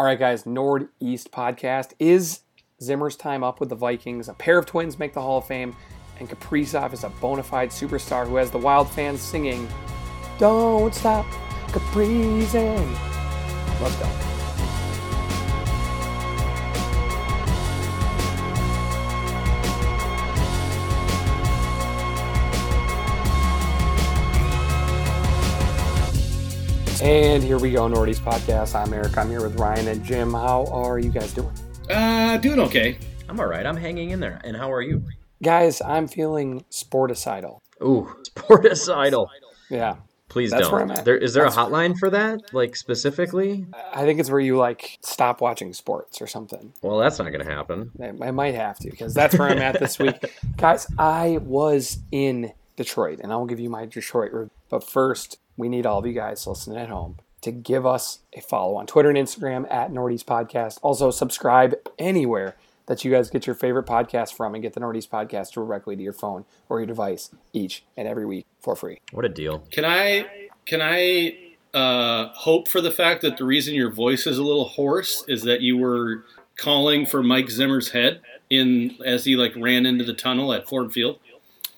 All right, guys, Nordy's podcast. Is Zimmer's time up with the Vikings? A pair of twins make the Hall of Fame, and Kaprizov is a bona fide superstar who has the Wild fans singing, Don't stop, Kaprizin. Let's go. And here we go, Nordy's podcast. I'm Eric. I'm here with Ryan and Jim. How are you guys doing? Uh, doing okay. I'm all right. I'm hanging in there. And how are you? Guys, I'm feeling sporticidal. Ooh, sporticidal. Yeah. Please That's don't. where I'm at. There is there That's- a hotline for that, like specifically? I think it's where you like stop watching sports or something. Well, that's not going to happen. I I might have to because that's where I'm at this week. Guys, I was in Detroit and I'll give you my Detroit review. But first, we need all of you guys listening at home to give us a follow on Twitter and Instagram at Nordy's Podcast. Also, subscribe anywhere that you guys get your favorite podcast from and get the Nordy's Podcast directly to your phone or your device each and every week for free. What a deal. Can I can I uh, hope for the fact that the reason your voice is a little hoarse is that you were calling for Mike Zimmer's head in as he like ran into the tunnel at Ford Field?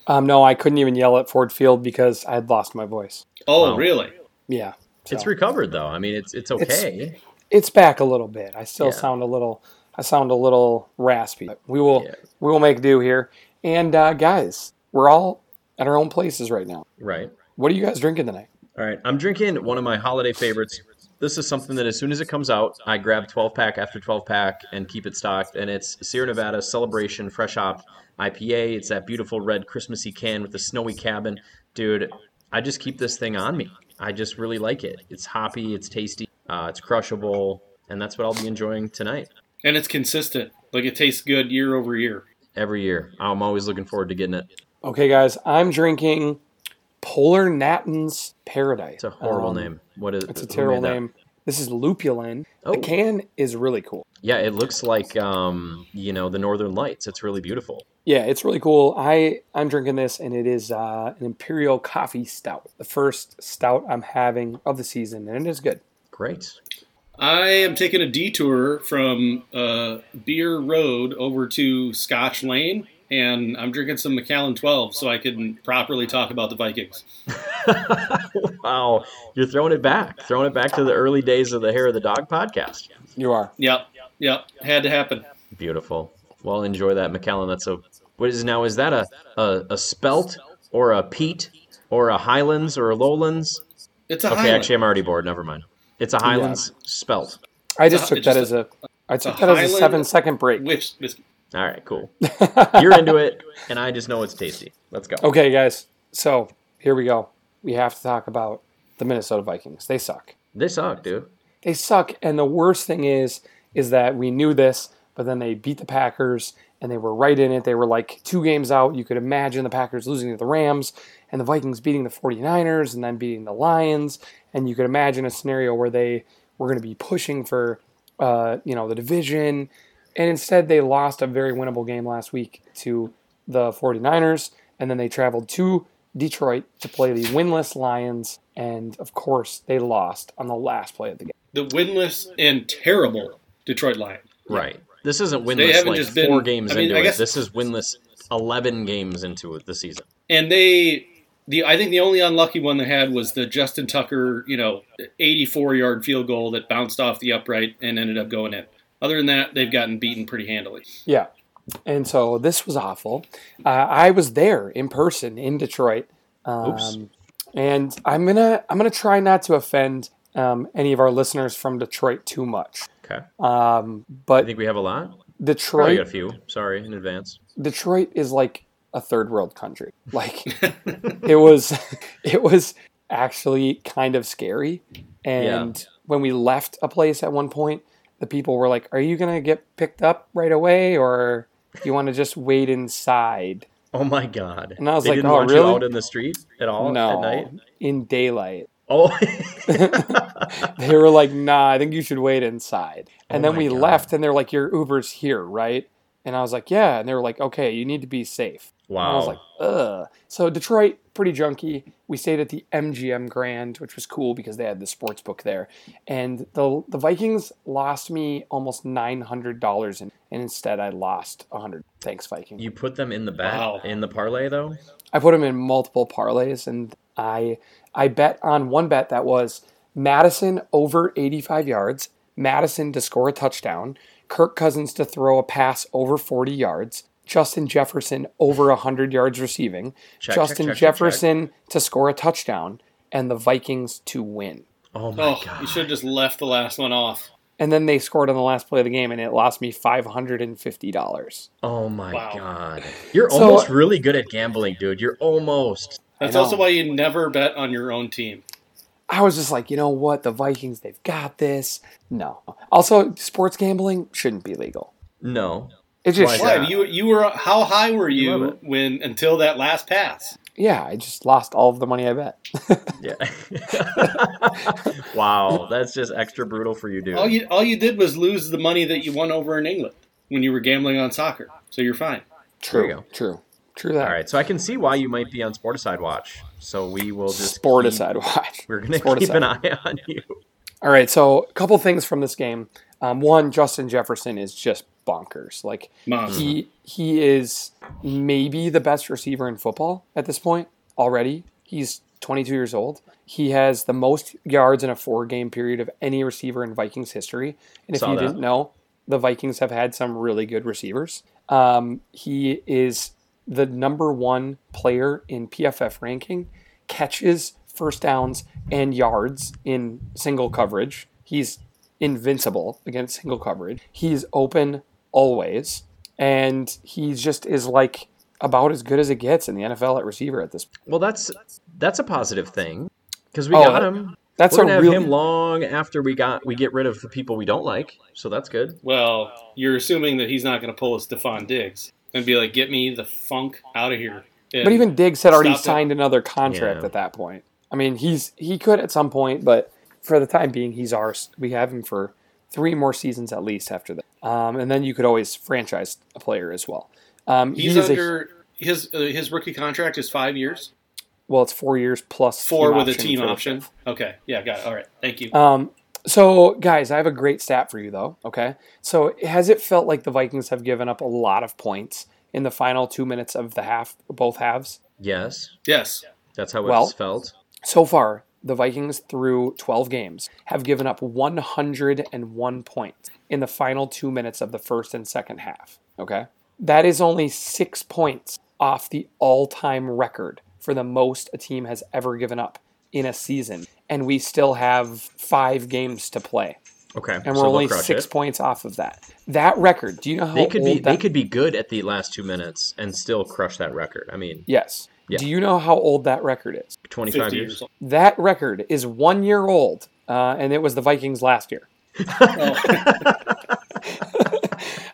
Um, no, I couldn't even yell at Ford Field because I had lost my voice. Oh, Wow. really? Yeah. It's recovered though. I mean, it's it's okay. it's back a little bit. I still Yeah. sound a little I sound a little raspy. But we will Yeah. we will make do here. And uh, guys, we're all at our own places right now. right. What are you guys drinking tonight? All right. I'm drinking one of my holiday favorites. This is something that as soon as it comes out, I grab 12 pack after 12 pack and keep it stocked. And it's Sierra Nevada Celebration Fresh Hop IPA. It's that beautiful red Christmassy can with the snowy cabin. Dude, I just keep this thing on me. I just really like it. It's hoppy, it's tasty, uh, it's crushable, and that's what I'll be enjoying tonight. And it's consistent. Like it tastes good year over year. Every year. I'm always looking forward to getting it. Okay, guys, I'm drinking Polar Natton's Paradise. It's a horrible Um, name. What is it? It's a terrible made that? name. This is lupulin. Oh. The can is really cool. Yeah, it looks like um, you know, the Northern Lights. It's really beautiful. Yeah, it's really cool. I I'm drinking this, and it is uh, an imperial coffee stout, the first stout I'm having of the season, and it is good. Great. I am taking a detour from uh, Beer Road over to Scotch Lane, and I'm drinking some Macallan 12 so I can properly talk about the Vikings. wow, you're throwing it back, throwing it back to the early days of the Hair of the Dog podcast. You are. Yep, yep, had to happen. Beautiful. Well, enjoy that, Macallan. That's a what is now? Is that a a, a spelt or a peat or a Highlands or a Lowlands? It's a Okay, Highland. actually, I'm already bored. Never mind. It's a Highlands spelt. I just took that just as a I took a that as a seven second break. Which whiskey? All right, cool. You're into it, and I just know it's tasty. Let's go. Okay, guys. So here we go. We have to talk about the Minnesota Vikings. They suck. They suck, dude. They suck. And the worst thing is, is that we knew this, but then they beat the Packers and they were right in it. They were like two games out. You could imagine the Packers losing to the Rams and the Vikings beating the 49ers and then beating the Lions. And you could imagine a scenario where they were going to be pushing for, uh, you know, the division. And instead, they lost a very winnable game last week to the 49ers. And then they traveled to Detroit to play the winless Lions. And of course, they lost on the last play of the game. The winless and terrible Detroit Lions. Right. This isn't winless They haven't like just been- four games I mean, into I it. This is winless eleven games into it the season. And they the I think the only unlucky one they had was the Justin Tucker, you know, 84 yard field goal that bounced off the upright and ended up going in. Other than that, they've gotten beaten pretty handily. Yeah. And so this was awful. Uh, I was there in person in Detroit. Oops. Um, and I'm gonna I'm gonna try not to offend um, any of our listeners from Detroit too much. Okay. Um, I think we have a lot. Probably Detroit got a few. Sorry in advance. Detroit is like a third world country. Like it was it was actually kind of scary. And when we left a place at one point, the people were like, "Are you gonna get picked up right away, or do you want to just wait inside?" Oh my god. And I was they like, didn't "Oh, want really?" you out in the street at all at no, night. in daylight. Oh. They were like, "Nah, I think you should wait inside." And Oh then we God. left, and they're like, "Your Uber's here, right?" And I was like, "Yeah." And they were like, "Okay, you need to be safe." And I was like, ugh. So Detroit, pretty junky. We stayed at the MGM Grand, which was cool because they had the sports book there. And the the Vikings lost me almost nine hundred dollars, and instead I lost a hundred. Thanks, Viking. You put them in the bet Wow. in the parlay though. I put them in multiple parlays, and I I bet on one bet that was Mattison over 85 yards, Mattison to score a touchdown, Kirk Cousins to throw a pass over 40 yards, Justin Jefferson over 100 yards receiving, Check, check, Justin check, check, check. Jefferson to score a touchdown, and the Vikings to win. Oh my Oh, god. you should have just left the last one off. And then they scored on the last play of the game, and it lost me $550. Oh my Wow. god. You're So- almost really good at gambling, dude. You're almost. That's also why you never bet on your own team. I was just like, you know what? The Vikings, they've got this. No. Also, sports gambling shouldn't be legal. No. It just Why is should. Why? that? You you were how high were You you, love it. when until that last pass? Yeah, I just lost all of the money I bet. Yeah. wow, that's just extra brutal for you, dude. All you all you did was lose the money that you won over in England when you were gambling on soccer. So you're fine. True. you. True. True that. All right, so I can see why you might be on Sporticide Watch. So we will just keep- watch. We're gonna Sporticide. keep an eye on you. All right, so a couple things from this game. Um, one, Justin Jefferson is just bonkers. Like Monster. he he is maybe the best receiver in football at this point already. He's 22 years old. He has the most yards in a four-game period of any receiver in Vikings history. And if Saw you that. didn't know, the Vikings have had some really good receivers. Um, he is the number one player in PFF ranking, catches, first downs, and yards in single coverage. He's invincible against single coverage. He's open always, and he just is like about as good as it gets in the NFL at receiver at this. point. Well, that's that's a positive thing because we Oh, got him. That's We're a gonna have real. him long after we got we get rid of the people we don't like. So that's good. Well, you're assuming that he's not going to pull a Stefon Diggs and be like, "Get me the funk out of here." But even Diggs had already Stop it. signed another contract Yeah. at that point. I mean, he's he could at some point, but for the time being, he's ours. We have him for three more seasons at least after that. Um, and then you could always franchise a player as well. Um, he's he is a- under his uh, his rookie contract is five years, well, it's four years plus four team with a team option. fifth. Okay, yeah, got it. All right, thank you. Um, so, guys, I have a great stat for you, though. Okay. So, has it felt like the Vikings have given up a lot of points in the final two minutes of the half, both halves? Yes, yes, that's how Well- it's felt. So far, the Vikings, through 12 games, have given up 101 points in the final two minutes of the first and second half. Okay. That is only six points off the all time record for the most a team has ever given up in a season. And we still have five games to play. Okay, and we're so only six it. points off of that. That record. Do you know how They could be that? they could be good at the last two minutes and still crush that record. I mean, yes. Yeah. Do you know how old that record is? 25 years. years old. That record is one year old, uh, and it was the Vikings last year. Oh,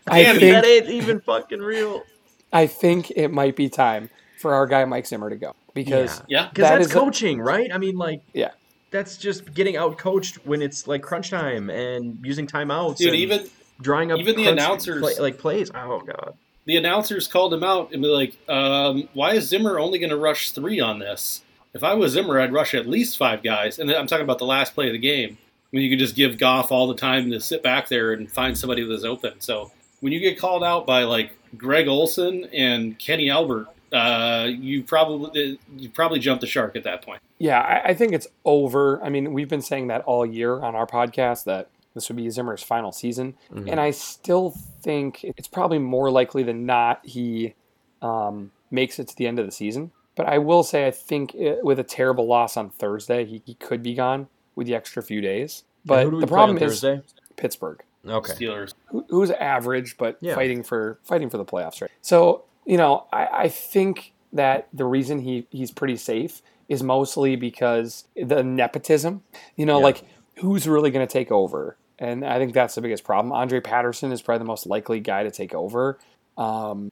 I Damn, think That ain't even fucking real. I think it might be time for our guy Mike Zimmer to go because yeah, Because That that's is a- coaching, right? I mean, like, Yeah. that's just getting out coached when it's like crunch time and using timeouts. dude. and Even drawing up even the announcers- play, like plays. Oh god. The announcers called him out and be like, um, "Why is Zimmer only going to rush three on this? If I was Zimmer, I'd rush at least five guys." And I'm talking about the last play of the game when you could just give Goff all the time to sit back there and find somebody that's open. So when you get called out by like Greg Olsen and Kenny Albert, uh, you probably you probably jumped the shark at that point. yeah, I, I think it's over. I mean, we've been saying that all year on our podcast that this would be Zimmer's final season, Mhm. and I still think it's probably more likely than not he um, makes it to the end of the season. But I will say, I think it, with a terrible loss on Thursday, he, he could be gone with the extra few days. But Who the problem is Thursday? Pittsburgh. Okay. Steelers. who- who's average but Yeah. fighting for fighting for the playoffs right so you know I, I think that the reason he he's pretty safe is mostly because the nepotism you know Yeah. like who's really going to take over and i think that's the biggest problem andre patterson is probably the most likely guy to take over um,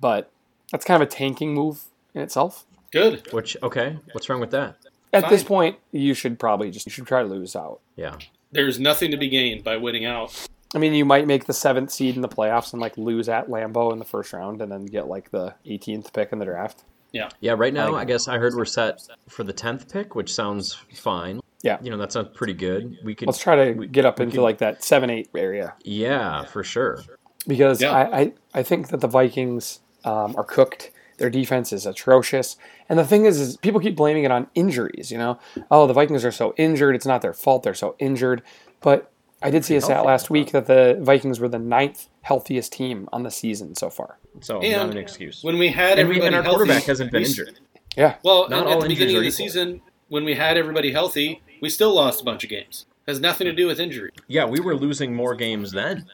but that's kind of a tanking move in itself Good. Which okay, what's wrong with that? at this point you should probably just you should try to lose out Yeah. There's nothing to be gained by winning out. I mean, you might make the seventh seed in the playoffs and like lose at Lambeau in the first round, and then get like the 18th pick in the draft. Yeah, Yeah. right now Like- I guess I heard we're set for the tenth pick, which sounds fine. Yeah. you know that sounds pretty good. We could, Let's try to we- get up into could- like that seven eight area yeah, for sure. because Yeah. I, I I think that the Vikings um, are cooked. Their defense is atrocious, and the thing is, is people keep blaming it on injuries. You know, oh the Vikings are so injured. It's not their fault. They're so injured. But I did see a stat last week that the Vikings were the ninth healthiest team on the season so far. So And not an excuse. When we had And, we, everybody and our healthy, quarterback hasn't been injured. Yeah, Well, Not and all at the beginning of the equal. season, when we had everybody healthy, we still lost a bunch of games. Has nothing to do with injury. Yeah, we were losing more games then.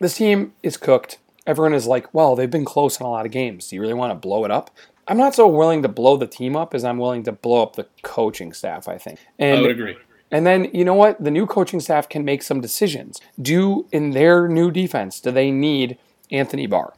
this team is cooked. Everyone is like, well, they've been close in a lot of games. Do you really want to blow it up? I'm not so willing to blow the team up as I'm willing to blow up the coaching staff, I think. And I would agree. and then you know what? The new coaching staff can make some decisions. Do in their new defense, do they need Anthony Barr?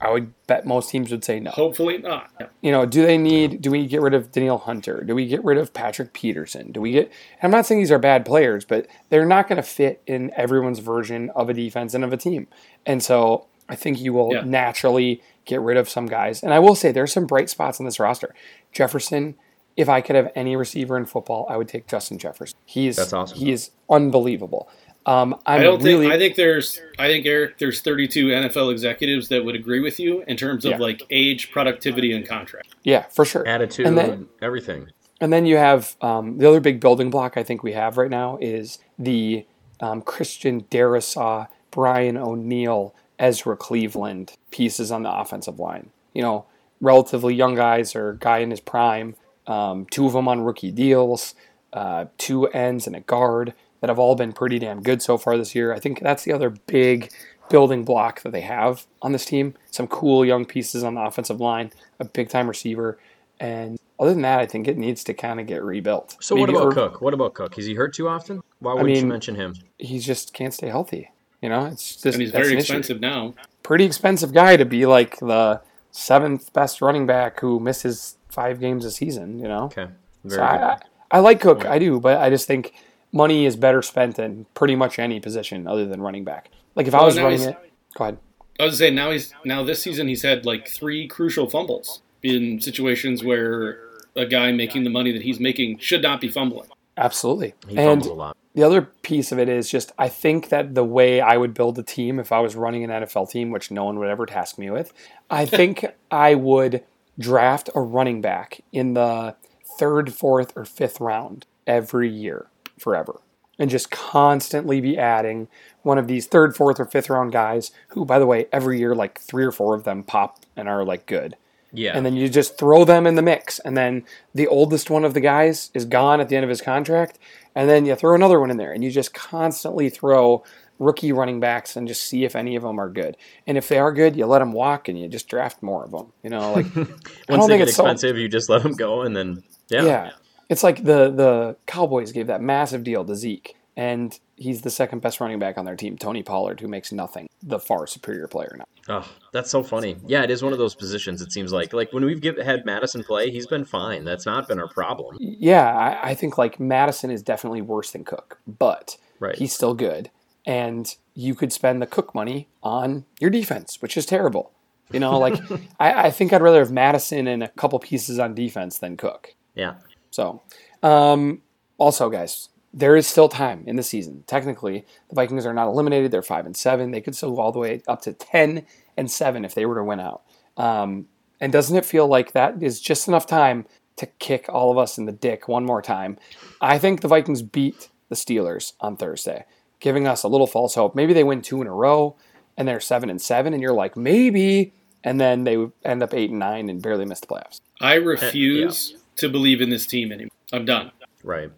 I would bet most teams would say no. Hopefully not. You know, do they need? Do we get rid of Danielle Hunter? Do we get rid of Patrick Peterson? Do we get? I'm not saying these are bad players, but they're not going to fit in everyone's version of a defense and of a team. And so I think you will Yeah. naturally get rid of some guys. And I will say there's some bright spots on this roster. Jefferson. If I could have any receiver in football, I would take Justin Jefferson. He's That's awesome. He is unbelievable. Um, I'm I don't really. think. I think there's. I think Eric. There's 32 NFL executives that would agree with you in terms of Yeah. like age, productivity, and contract. yeah, for sure. Attitude, And then- everything. And then you have um, the other big building block I think we have right now is the um, Christian Darrisaw, Brian O'Neill, Ezra Cleveland pieces on the offensive line. You know, relatively young guys or guy in his prime. Um, two of them on rookie deals, uh, two ends and a guard that have all been pretty damn good so far this year. I think that's the other big building block that they have on this team. Some cool young pieces on the offensive line, a big time receiver, and other than that, I think it needs to kind of get rebuilt. So what about Irv- Cook? What about Cook? Is he hurt too often? Why wouldn't you mean- mention him? He just can't stay healthy. You know, it's just And he's very an issue. expensive now. Pretty expensive guy to be like the seventh best running back who misses five games a season. You know, Okay, very so good. I, I, I like Cook, I do, but I just think money is better spent in pretty much any position other than running back. Like if I was now running it, go ahead. I was saying now he's now this season he's had like three crucial fumbles in situations where a guy making the money that he's making should not be fumbling. Absolutely. he and fumbles a lot. the other piece of it is just I think that the way I would build a team if I was running an NFL team, which no one would ever task me with, I think I would draft a running back in the third, fourth, or fifth round every year forever. And just constantly be adding one of these third, fourth, or fifth round guys who, by the way, every year like three or four of them pop and are like good. Yeah, and then you just throw them in the mix and then the oldest one of the guys is gone at the end of his contract and then you throw another one in there and you just constantly throw rookie running backs and just see if any of them are good. And if they are good you let them walk and you just draft more of them you know like once they get it's so expensive, you just let them go, and then yeah, yeah it's like the the cowboys gave that massive deal to zeke and he's the second best running back on their team tony pollard who makes nothing the far superior player now Oh, that's so funny. Yeah, it is one of those positions. It seems like like when we've give, had Mattison play, he's been fine. That's not been our problem. Yeah, I, I think like Mattison is definitely worse than Cook, but Right. he's still good. And you could spend the Cook money on your defense, which is terrible. You know, like I, I think I'd rather have Mattison and a couple pieces on defense than Cook. Yeah. So, um, also, guys, there is still time in the season. Technically, the Vikings are not eliminated. They're five and seven. They could still go all the way up to ten and seven if they were to win out. Um, and doesn't it feel like that is just enough time to kick all of us in the dick one more time? I think the Vikings beat the Steelers on Thursday, giving us a little false hope. Maybe they win two in a row and they're seven and seven, and you're like maybe, and then they end up eight and nine and barely miss the playoffs. I refuse to believe in this team anymore. I'm done. Right.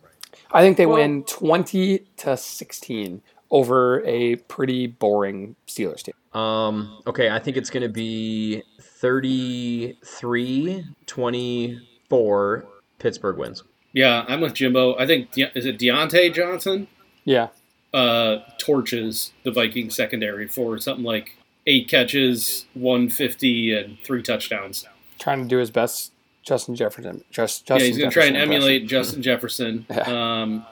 I think they Well- win 20 to 16 over a pretty boring Steelers team. Um, okay, I think it's going to be 33 24 Pittsburgh wins. Yeah, I'm with Jimbo. I think is it Diontae Johnson Yeah. uh, torches the Viking secondary for something like eight catches, 150, and three touchdowns. Trying to do his best Justin Jefferson. Just yeah, he's going to try and emulate Justin Jefferson. Yeah. Um,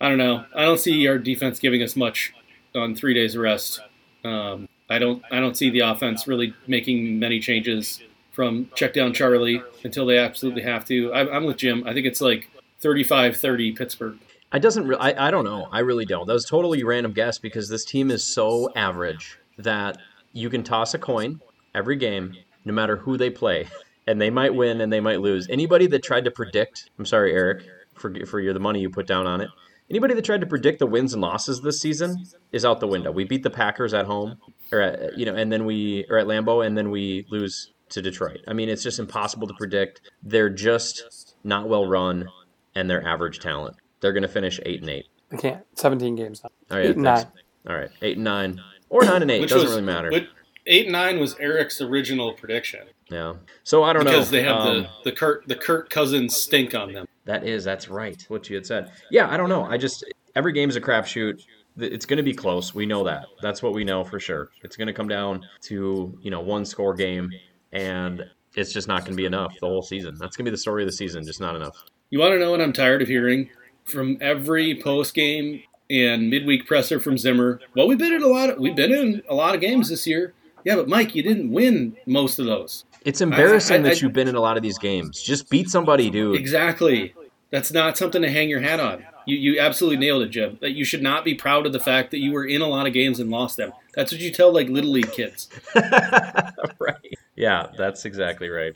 I don't know. I don't see our defense giving us much on three days of rest. Um, I don't. I don't see the offense really making many changes from check down Charlie until they absolutely have to. I, I'm with Jim. I think it's like 35-30 Pittsburgh. I doesn't. Re- I I don't know. I really don't. That was totally random guess because this team is so average that you can toss a coin every game, no matter who they play, and they might win and they might lose. Anybody that tried to predict, I'm sorry, Eric, for for your the money you put down on it. Anybody that tried to predict the wins and losses this season is out the window. We beat the Packers at home, or at, you know, and then we or at Lambeau, and then we lose to Detroit. I mean, it's just impossible to predict. They're just not well run, and they're average talent. They're going to finish eight and eight. They can't. 17 games now. All right, eight and nine. All right, eight and nine, or nine and eight Which doesn't was, really matter. which- eight and nine was Eric's original prediction yeah. So I don't because know because they have Um, the the Kurt the Kirk Cousins stink on them. That is, that's right. What you had said. Yeah, I don't know. I just every game's a crapshoot. It's going to be close. We know that. That's what we know for sure. It's going to come down to you know one score game, and it's just not going to be enough the whole season. That's going to be the story of the season. Just not enough. You want to know what I'm tired of hearing from every post game and midweek presser from Zimmer? Well, we've been in a lot. Of, we've been in a lot of games this year. Yeah, but Mike, you didn't win most of those. It's embarrassing I- I- that you've been in a lot of these games. Just beat somebody, dude. Exactly. That's not something to hang your hat on. You, you absolutely nailed it, Jim. That you should not be proud of the fact that you were in a lot of games and lost them. That's what you tell like little league kids. right. Yeah, that's exactly right.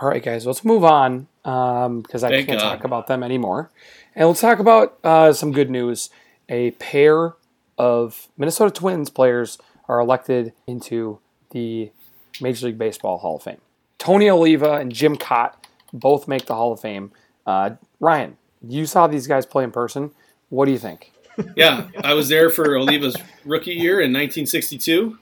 All right, guys, let's move on because I Thank can't God. talk about them anymore. And let's talk about uh, some good news. A pair of Minnesota Twins players are elected into the Major League Baseball Hall of Fame. Tony Oliva and Jim Kaat both make the Hall of Fame. Uh, Ryan, you saw these guys play in person. What do you think? Yeah, I was there for Oliva's rookie year in 1962.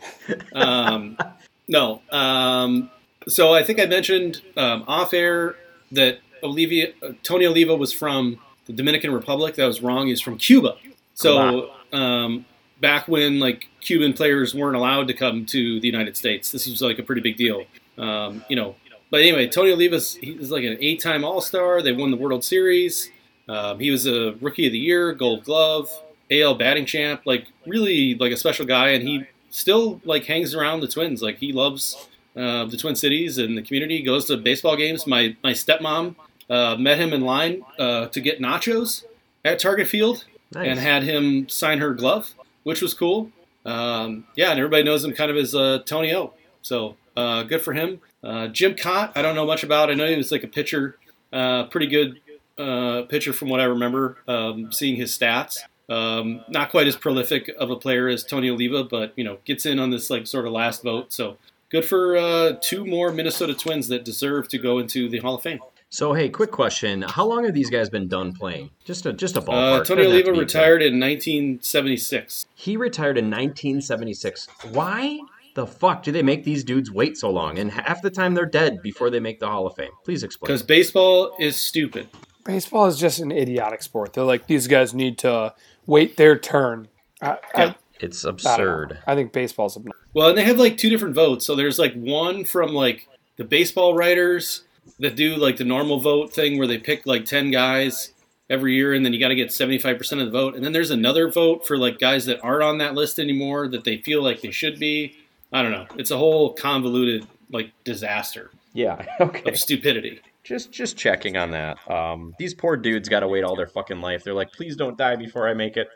Um, no, um, so I think I mentioned um, off air that Olivia, uh, Tony Oliva was from the Dominican Republic. That was wrong. He's from Cuba. So um, back when like Cuban players weren't allowed to come to the United States, this was like a pretty big deal. Um, you know, but anyway, Tony Oliva's he's like an eight-time All-Star. They won the World Series. Um, he was a Rookie of the Year, Gold Glove, AL batting champ. Like really, like a special guy, and he still like hangs around the Twins. Like he loves uh, the Twin Cities and the community. Goes to baseball games. My my stepmom uh, met him in line uh, to get nachos at Target Field Nice. and had him sign her glove, which was cool. Um, yeah, and everybody knows him kind of as uh, Tony O. So uh, good for him. Uh, Jim Kaat, I don't know much about. I know he was like a pitcher, uh, pretty good uh, pitcher from what I remember. Um, seeing his stats, um, not quite as prolific of a player as Tony Oliva, but you know gets in on this like sort of last vote. So good for uh, two more Minnesota Twins that deserve to go into the Hall of Fame. So hey, quick question: How long have these guys been done playing? Just a just a ballpark. Uh, Tony Doesn't Oliva to be exact. retired in 1976. He retired in 1976. Why the fuck do they make these dudes wait so long? And half the time they're dead before they make the Hall of Fame. Please explain. Because baseball is stupid. Baseball is just an idiotic sport. They're like, these guys need to wait their turn. I, I, It's I don't know. absurd. I think baseball's obnoxious. Well, and they have like two different votes. So there's like one from like the baseball writers that do like the normal vote thing where they pick like 10 guys every year and then you got to get 75% of the vote. And then there's another vote for like guys that aren't on that list anymore that they feel like they should be. I don't know. It's a whole convoluted like disaster Yeah. Okay. of stupidity. Just just checking on that. Um, these poor dudes got to wait all their fucking life. They're like, please don't die before I make it.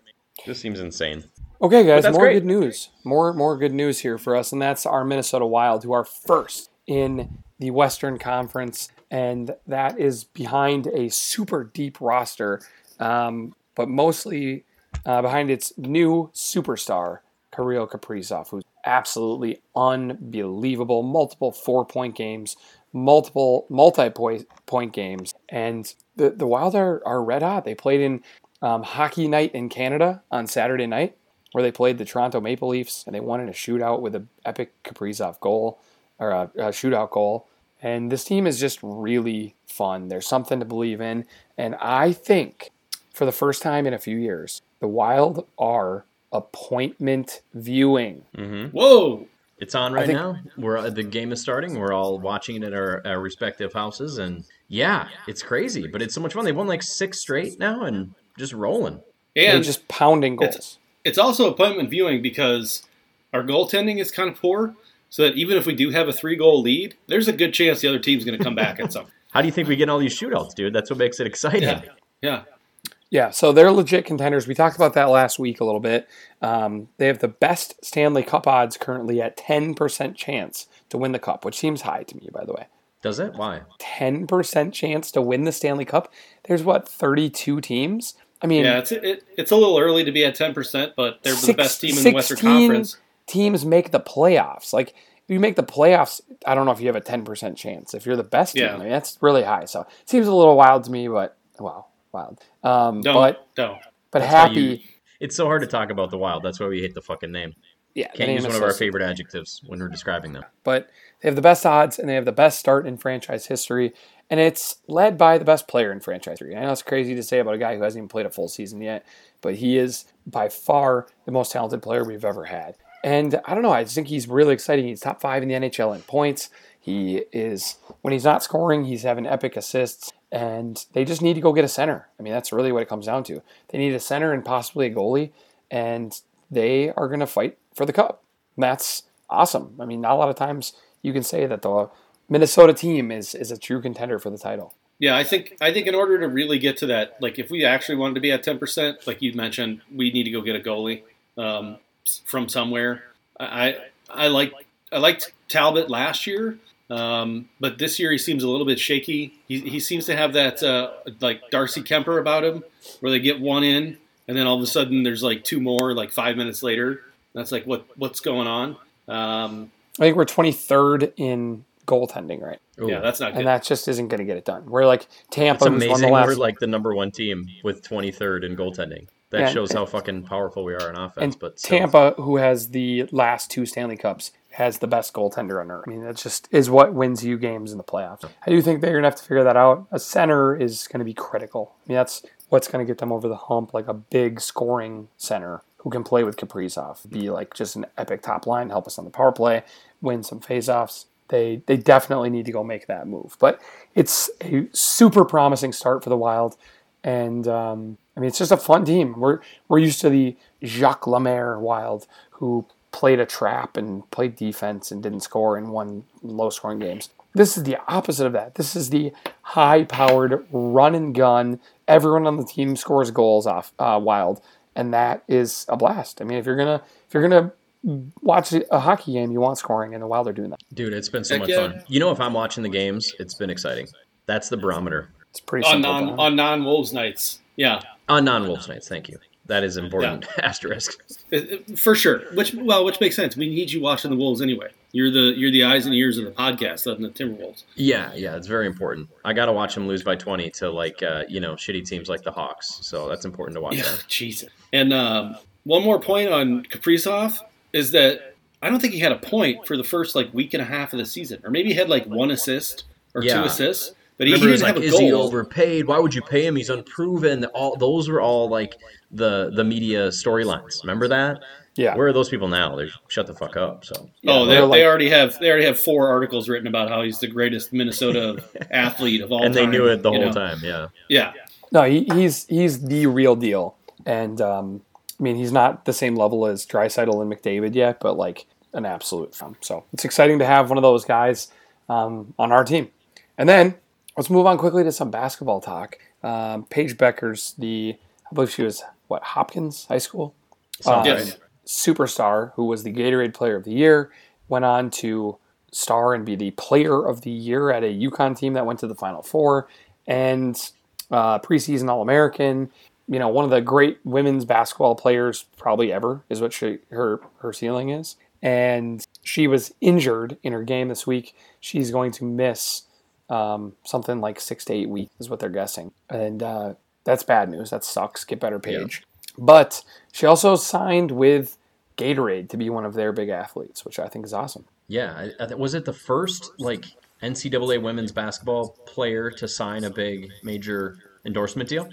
This seems insane. Okay, guys, that's more great. good news. More more good news here for us, and that's our Minnesota Wild, who are first in the Western Conference, and that is behind a super deep roster, um, but mostly uh, behind its new superstar, Kirill Kaprizov, who's absolutely unbelievable. Multiple four point games, multiple multi point games, and the the Wild are, are red hot. They played in um, hockey night in Canada on Saturday night, where they played the Toronto Maple Leafs and they won in a shootout with an epic Kaprizov goal or a, a shootout goal. And this team is just really fun. There's something to believe in, and I think for the first time in a few years, the Wild are appointment viewing. Mm-hmm. Whoa. It's on right think- now. We're uh, the game is starting. We're all watching it at our, our respective houses, and yeah, it's crazy, but it's so much fun. They won like six straight now, and just rolling. They're And just pounding goals. it's also appointment viewing because our goaltending is kind of poor. So that even if we do have a three goal lead, there's a good chance the other team's going to come back at some. How do you think we get all these shootouts, dude? That's what makes it exciting. Yeah, yeah. Yeah, so they're legit contenders. We talked about that last week a little bit. Um, they have the best Stanley Cup odds currently at 10% chance to win the Cup, which seems high to me, by the way. Does it? Why? 10% chance to win the Stanley Cup? There's what, 32 teams? I mean, Yeah, it's it, it's a little early to be at ten percent, but they're the best team in the Western Conference. Teams make the playoffs. Like, if you make the playoffs, I don't know if you have a 10% chance. If you're the best team, I mean, that's really high. So it seems a little wild to me, but wow, wild. Um, Don't but don't. but That's happy. you- It's so hard to talk about the Wild. That's why we hate the fucking name. yeah, Can't name use one of our favorite adjectives when we're describing them. but they have the best odds and they have the best start in franchise history. And it's led by the best player in franchise history. I know it's crazy to say about a guy who hasn't even played a full season yet, but he is by far the most talented player we've ever had. And I don't know, I just think he's really exciting. He's top five in the NHL in points. He is, when he's not scoring, he's having epic assists. And they just need to go get a center. I mean, that's really what it comes down to. They need a center and possibly a goalie. And they are going to fight for the cup. And that's awesome. I mean, not a lot of times you can say that the Minnesota team is is a true contender for the title. Yeah, I think I think in order to really get to that, like if we actually wanted to be at ten percent, like you mentioned, we need to go get a goalie um, from somewhere. I I I like I liked Talbot last year, um, but this year he seems a little bit shaky. He, he seems to have that uh, like Darcy Kuemper about him, where they get one in and then all of a sudden there's like two more like five minutes later. That's like what what's going on. Um, I think we're 23rd in goaltending, right? Ooh. yeah, that's not good. And that just isn't going to get it done. We're like Tampa, It's who's won the amazing last, we're like the number one team with 23rd in goaltending. That Yeah, shows how fucking powerful we are in offense. but still. Tampa, who has the last two Stanley Cups, has the best goaltender on earth. I mean, that just is what wins you games in the playoffs. I do think they're going to have to figure that out. A center is going to be critical. I mean, that's what's going to get them over the hump, like a big scoring center who can play with Kaprizov, be mm-hmm. like just an epic top line, help us on the power play, win some faceoffs. They they definitely need to go make that move. But it's a super promising start for the Wild, and um, I mean it's just a fun team. We're we're used to the Jacques Lemaire Wild who played a trap and played defense and didn't score and won low scoring games. This is the opposite of that. This is the high powered run and gun. Everyone on the team scores goals off uh, Wild, and that is a blast. I mean, if you're gonna if you're gonna watch a hockey game, you want scoring, and the Wild are doing that. Dude, it's been so Heck much yeah. fun. You know, if I'm watching the games, it's been exciting. That's the barometer. It's pretty on non Don. on non Wolves nights. Yeah, On non Wolves nights, thank you. That is important. Asterisk. It- it- for sure. Which well, which makes sense. We need you watching the Wolves anyway. You're the you're the eyes and ears of the podcast, other than the Timberwolves. Yeah, yeah, it's very important. I got to watch them lose by 20 to like, uh, you know, shitty teams like the Hawks. So that's important to watch Yeah, that. Jesus. And um, one more point on Kaprizov is that I don't think he had a point for the first like week and a half of the season, or maybe he had like one assist or Yeah. two assists, but he, he Remember, it was didn't like, have is a he overpaid? Why would you pay him? He's unproven. All those were all like the the media storylines. Remember that? yeah, Where are those people now? They shut the fuck up. So Oh, they, they're they already have they already have four articles written about how he's the greatest Minnesota athlete of all and time. And they knew it the whole know? time. Yeah. Yeah, no, he, he's he's the real deal, and um, I mean he's not the same level as Draisaitl and McDavid yet, but like an absolute fun. So it's exciting to have one of those guys um, on our team. And then let's move on quickly to some basketball talk. Um, Paige Bueckers the I believe she was what Hopkins High School Sounds Yes. superstar who was the Gatorade Player of the Year, went on to star and be the Player of the Year at a UConn team that went to the Final Four, and uh, preseason All American. You know, one of the great women's basketball players probably ever is what she her her ceiling is. And she was injured in her game this week. She's going to miss um, something like six to eight weeks, is what they're guessing. And uh, that's bad news. That sucks. Get better, Paige. But she also signed with Gatorade to be one of their big athletes, which I think is awesome. Yeah. I, I, th- was it the first like NCAA women's basketball player to sign a big major endorsement deal?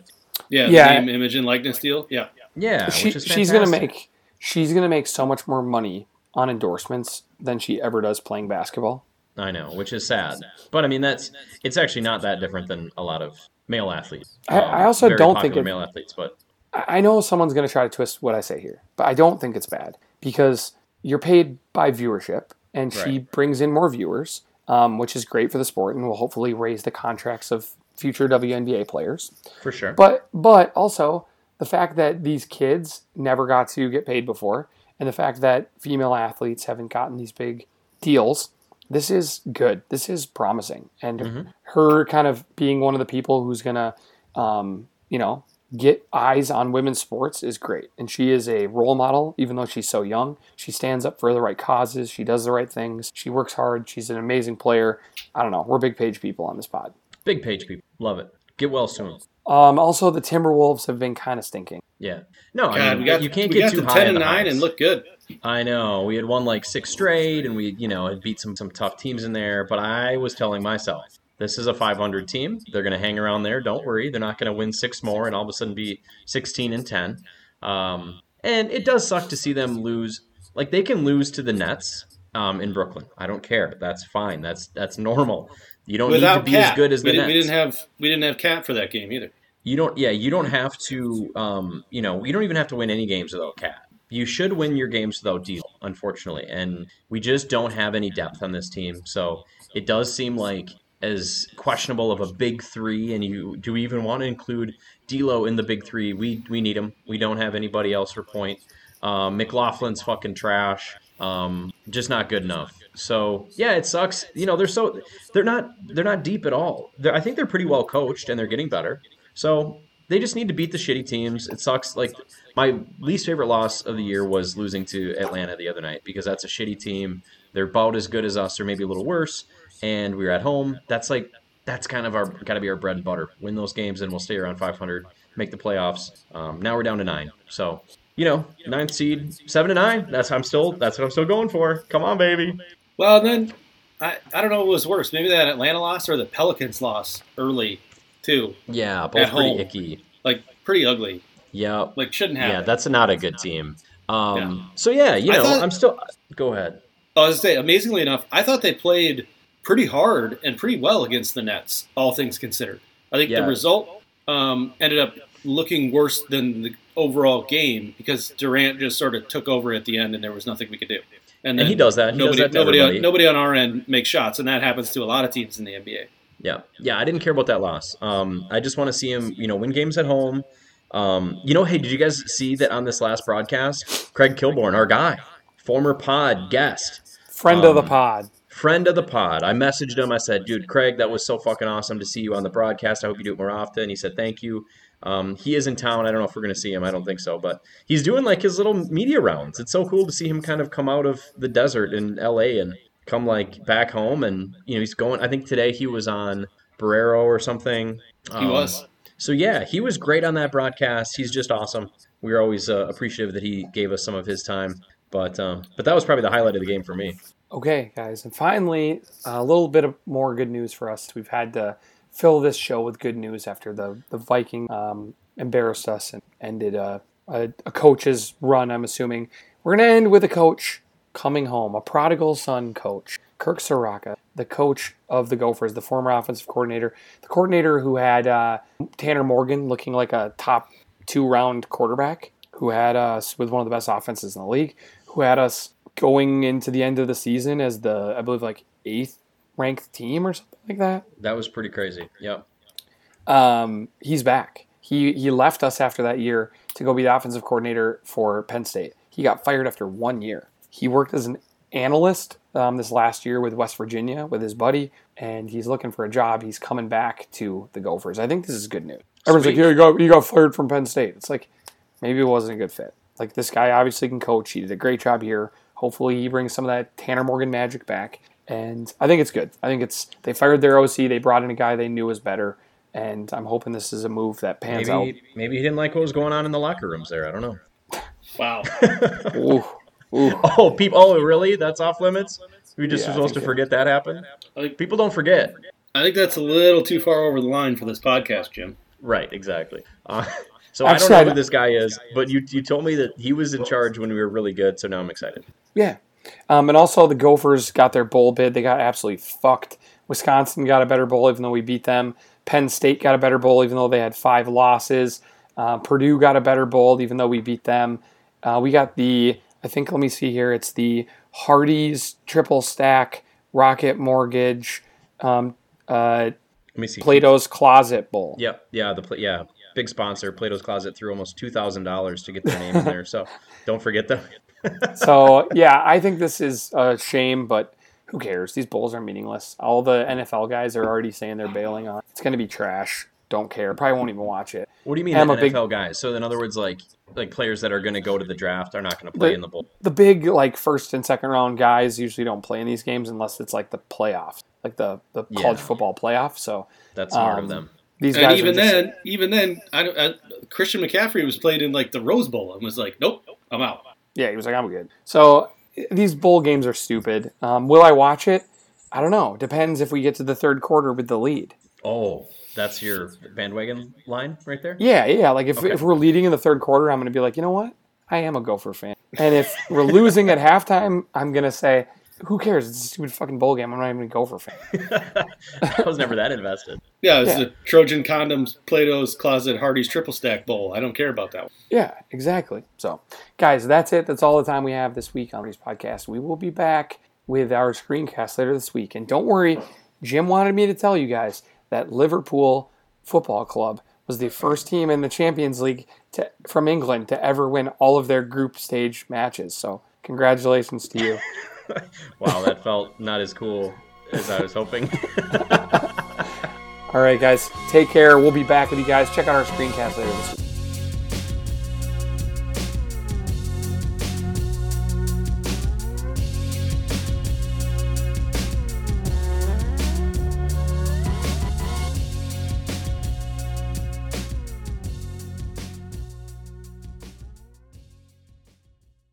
yeah, Yeah. Name, image, and likeness deal. Yeah, Yeah, She, which is she's gonna make she's gonna make so much more money on endorsements than she ever does playing basketball. I know, which is sad. But I mean, that's it's actually not that different than a lot of male athletes. I- I also very don't think it- male athletes, but I I know someone's going to try to twist what I say here, but I don't think it's bad because you're paid by viewership and she Right. brings in more viewers, um, which is great for the sport, and will hopefully raise the contracts of future WNBA players. For sure. But but also the fact that these kids never got to get paid before, and the fact that female athletes haven't gotten these big deals, this is good. This is promising, and Mhm. her kind of being one of the people who's gonna, um, you know, get eyes on women's sports is great. And she is a role model, even though she's so young. She stands up for the right causes. She does the right things. She works hard. She's an amazing player. I don't know. We're big Paige people on this pod. Big Paige people. Love it. Get well soon. Um, also, the Timberwolves have been kind of stinking. Yeah. No, I mean, we got you can't we get got too to high 10 and 9 highs. and look good. I know. We had won like six straight and we, you know, had beat some some tough teams in there, but I was telling myself, this is a 500 team. They're going to hang around there. Don't worry. They're not going to win six more and all of a sudden be 16 and 10. Um, and it does suck to see them lose. Like they can lose to the Nets um, in Brooklyn. I don't care. That's fine. That's that's normal. You don't need to be as good as we the didn't, Nets. we didn't have we didn't have KAT for that game either. You don't, yeah, you don't have to, um, you know, you don't even have to win any games without KAT. You should win your games without Deal, unfortunately, and we just don't have any depth on this team. So it does seem like as questionable of a big three, and you do we even want to include D'Lo in the big three? We we need him. We don't have anybody else for point. Um, McLaughlin's fucking trash. Um, just not good enough. So yeah, it sucks. You know, they're so they're not they're not deep at all. They're, I think they're pretty well coached and they're getting better. So they just need to beat the shitty teams. It sucks. Like my least favorite loss of the year was losing to Atlanta the other night because that's a shitty team. They're about as good as us, or maybe a little worse. And we were at home. That's like that's kind of our got to be our bread and butter. Win those games, and we'll stay around 500, make the playoffs. Um, now we're down to nine. So you know, ninth seed, seven to nine. That's I'm still that's what I'm still going for. Come on, baby. Well, then I, I don't know what was worse. Maybe that Atlanta loss or the Pelicans loss early too. Yeah, both pretty home. icky. Like pretty ugly. Yeah, Like shouldn't have. yeah, that's not a good team. Um, Yeah. so yeah, you know, thought- I'm still. Go ahead. I was say, amazingly enough, I thought they played pretty hard and pretty well against the Nets, all things considered. I think Yeah. the result um, ended up looking worse than the overall game because Durant just sort of took over at the end and there was nothing we could do. And he does that. He does nobody, that to nobody, on, nobody on our end makes shots, and that happens to a lot of teams in the NBA. Yeah, yeah. I didn't care about that loss. Um, I just want to see him, you know, win games at home. Um, you know, hey, did you guys see that on this last broadcast? Craig Kilborn, our guy, former pod guest, Friend of the Um, pod. friend of the pod. I messaged him. I said, "Dude, Craig, that was so fucking awesome to see you on the broadcast. I hope you do it more often." He said, "Thank you." Um, he is in town. I don't know if we're gonna see him. I don't think so, but he's doing like his little media rounds. It's so cool to see him kind of come out of the desert in L.A. and come like back home. And you know, he's going. I think today he was on Barreiro or something. He Um, was. So yeah, he was great on that broadcast. He's just awesome. We are always uh, appreciative that he gave us some of his time. But um, but that was probably the highlight of the game for me. Okay, guys, and finally, a little bit of more good news for us. We've had to fill this show with good news after the the Viking um, embarrassed us and ended a, a, a coach's run. I'm assuming we're gonna end with a coach coming home, a prodigal son coach, Kirk Ciarrocca, the coach of the Gophers, the former offensive coordinator, the coordinator who had uh, Tanner Morgan looking like a top two round quarterback, who had us with one of the best offenses in the league, who had us going into the end of the season as the I believe like eighth ranked team or something like that. That was pretty crazy. Yep. Um, he's back. He he left us after that year to go be the offensive coordinator for Penn State. He got fired after one year. He worked as an analyst um, this last year with West Virginia with his buddy, and he's looking for a job. He's coming back to the Gophers. I think this is good news. Everyone's like, Sweet. "Yeah, you got you got fired from Penn State." It's like maybe it wasn't a good fit. Like this guy obviously can coach. He did a great job here. Hopefully, he brings some of that Tanner Morgan magic back. And I think it's good. I think it's they fired their OC. They brought in a guy they knew was better, and I'm hoping this is a move that pans out. Maybe maybe he didn't like what was going on in the locker rooms there. I don't know. Wow. Ooh, ooh. Oh, people! Oh, really? That's off limits. We just Yeah, supposed to forget that happened. Like, People don't forget. I think that's a little too far over the line for this podcast, Jim. Right. Exactly. Uh, so Actually, I I- don't know who this guy is, but you you told me that he was in charge when we were really good. So now I'm excited. Yeah. Um, and also, the Gophers got their bowl bid. They got absolutely fucked. Wisconsin got a better bowl, even though we beat them. Penn State got a better bowl, even though they had five losses. Uh, Purdue got a better bowl, even though we beat them. Uh, we got the, I think, let me see here. It's the Hardee's triple stack, Rocket Mortgage, um, uh, Let me see. Plato's Closet Bowl. Yep. Yeah. The yeah big sponsor. Plato's Closet threw almost two thousand dollars to get their name in there. So don't forget them. so yeah, I think this is a shame, but who cares? These bowls are meaningless. All the NFL guys are already saying they're bailing on. It's going to be trash. Don't care. Probably won't even watch it. What do you mean I'm the a big- NFL guys? So in other words, like like players that are going to go to the draft are not going to play The- in the bowl. The big like first and second round guys usually don't play in these games unless it's like the playoffs, like the the college football playoff. So That's smart um, of them. these And guys even just, then, even then, I, don't- I, Christian McCaffrey was played in like the Rose Bowl and was like, "Nope, I'm out." yeah, he was like, I'm good. So these bowl games are stupid. Um, will I watch it? I don't know. Depends if we get to the third quarter with the lead. Oh, that's your bandwagon line right there. Yeah, yeah. Like if, Okay. if we're leading in the third quarter, I'm going to be like, you know what? I am a Gopher fan. And if we're losing at halftime, I'm going to say, who cares? It's a stupid fucking bowl game. I'm not even a Gopher fan. I was never that invested. Yeah, it's Yeah. the Trojan Condoms, Plato's Closet, Hardee's Triple Stack Bowl. I don't care about that one. Yeah, exactly. So, guys, that's it. That's all the time we have this week on this podcast. We will be back with our screencast later this week. And don't worry, Jim wanted me to tell you guys that Liverpool Football Club was the first team in the Champions League to, from England to ever win all of their group stage matches. So, congratulations to you. Wow, that felt not as cool as I was hoping. All right, guys, take care. We'll be back with you guys. Check out our screencast later this week.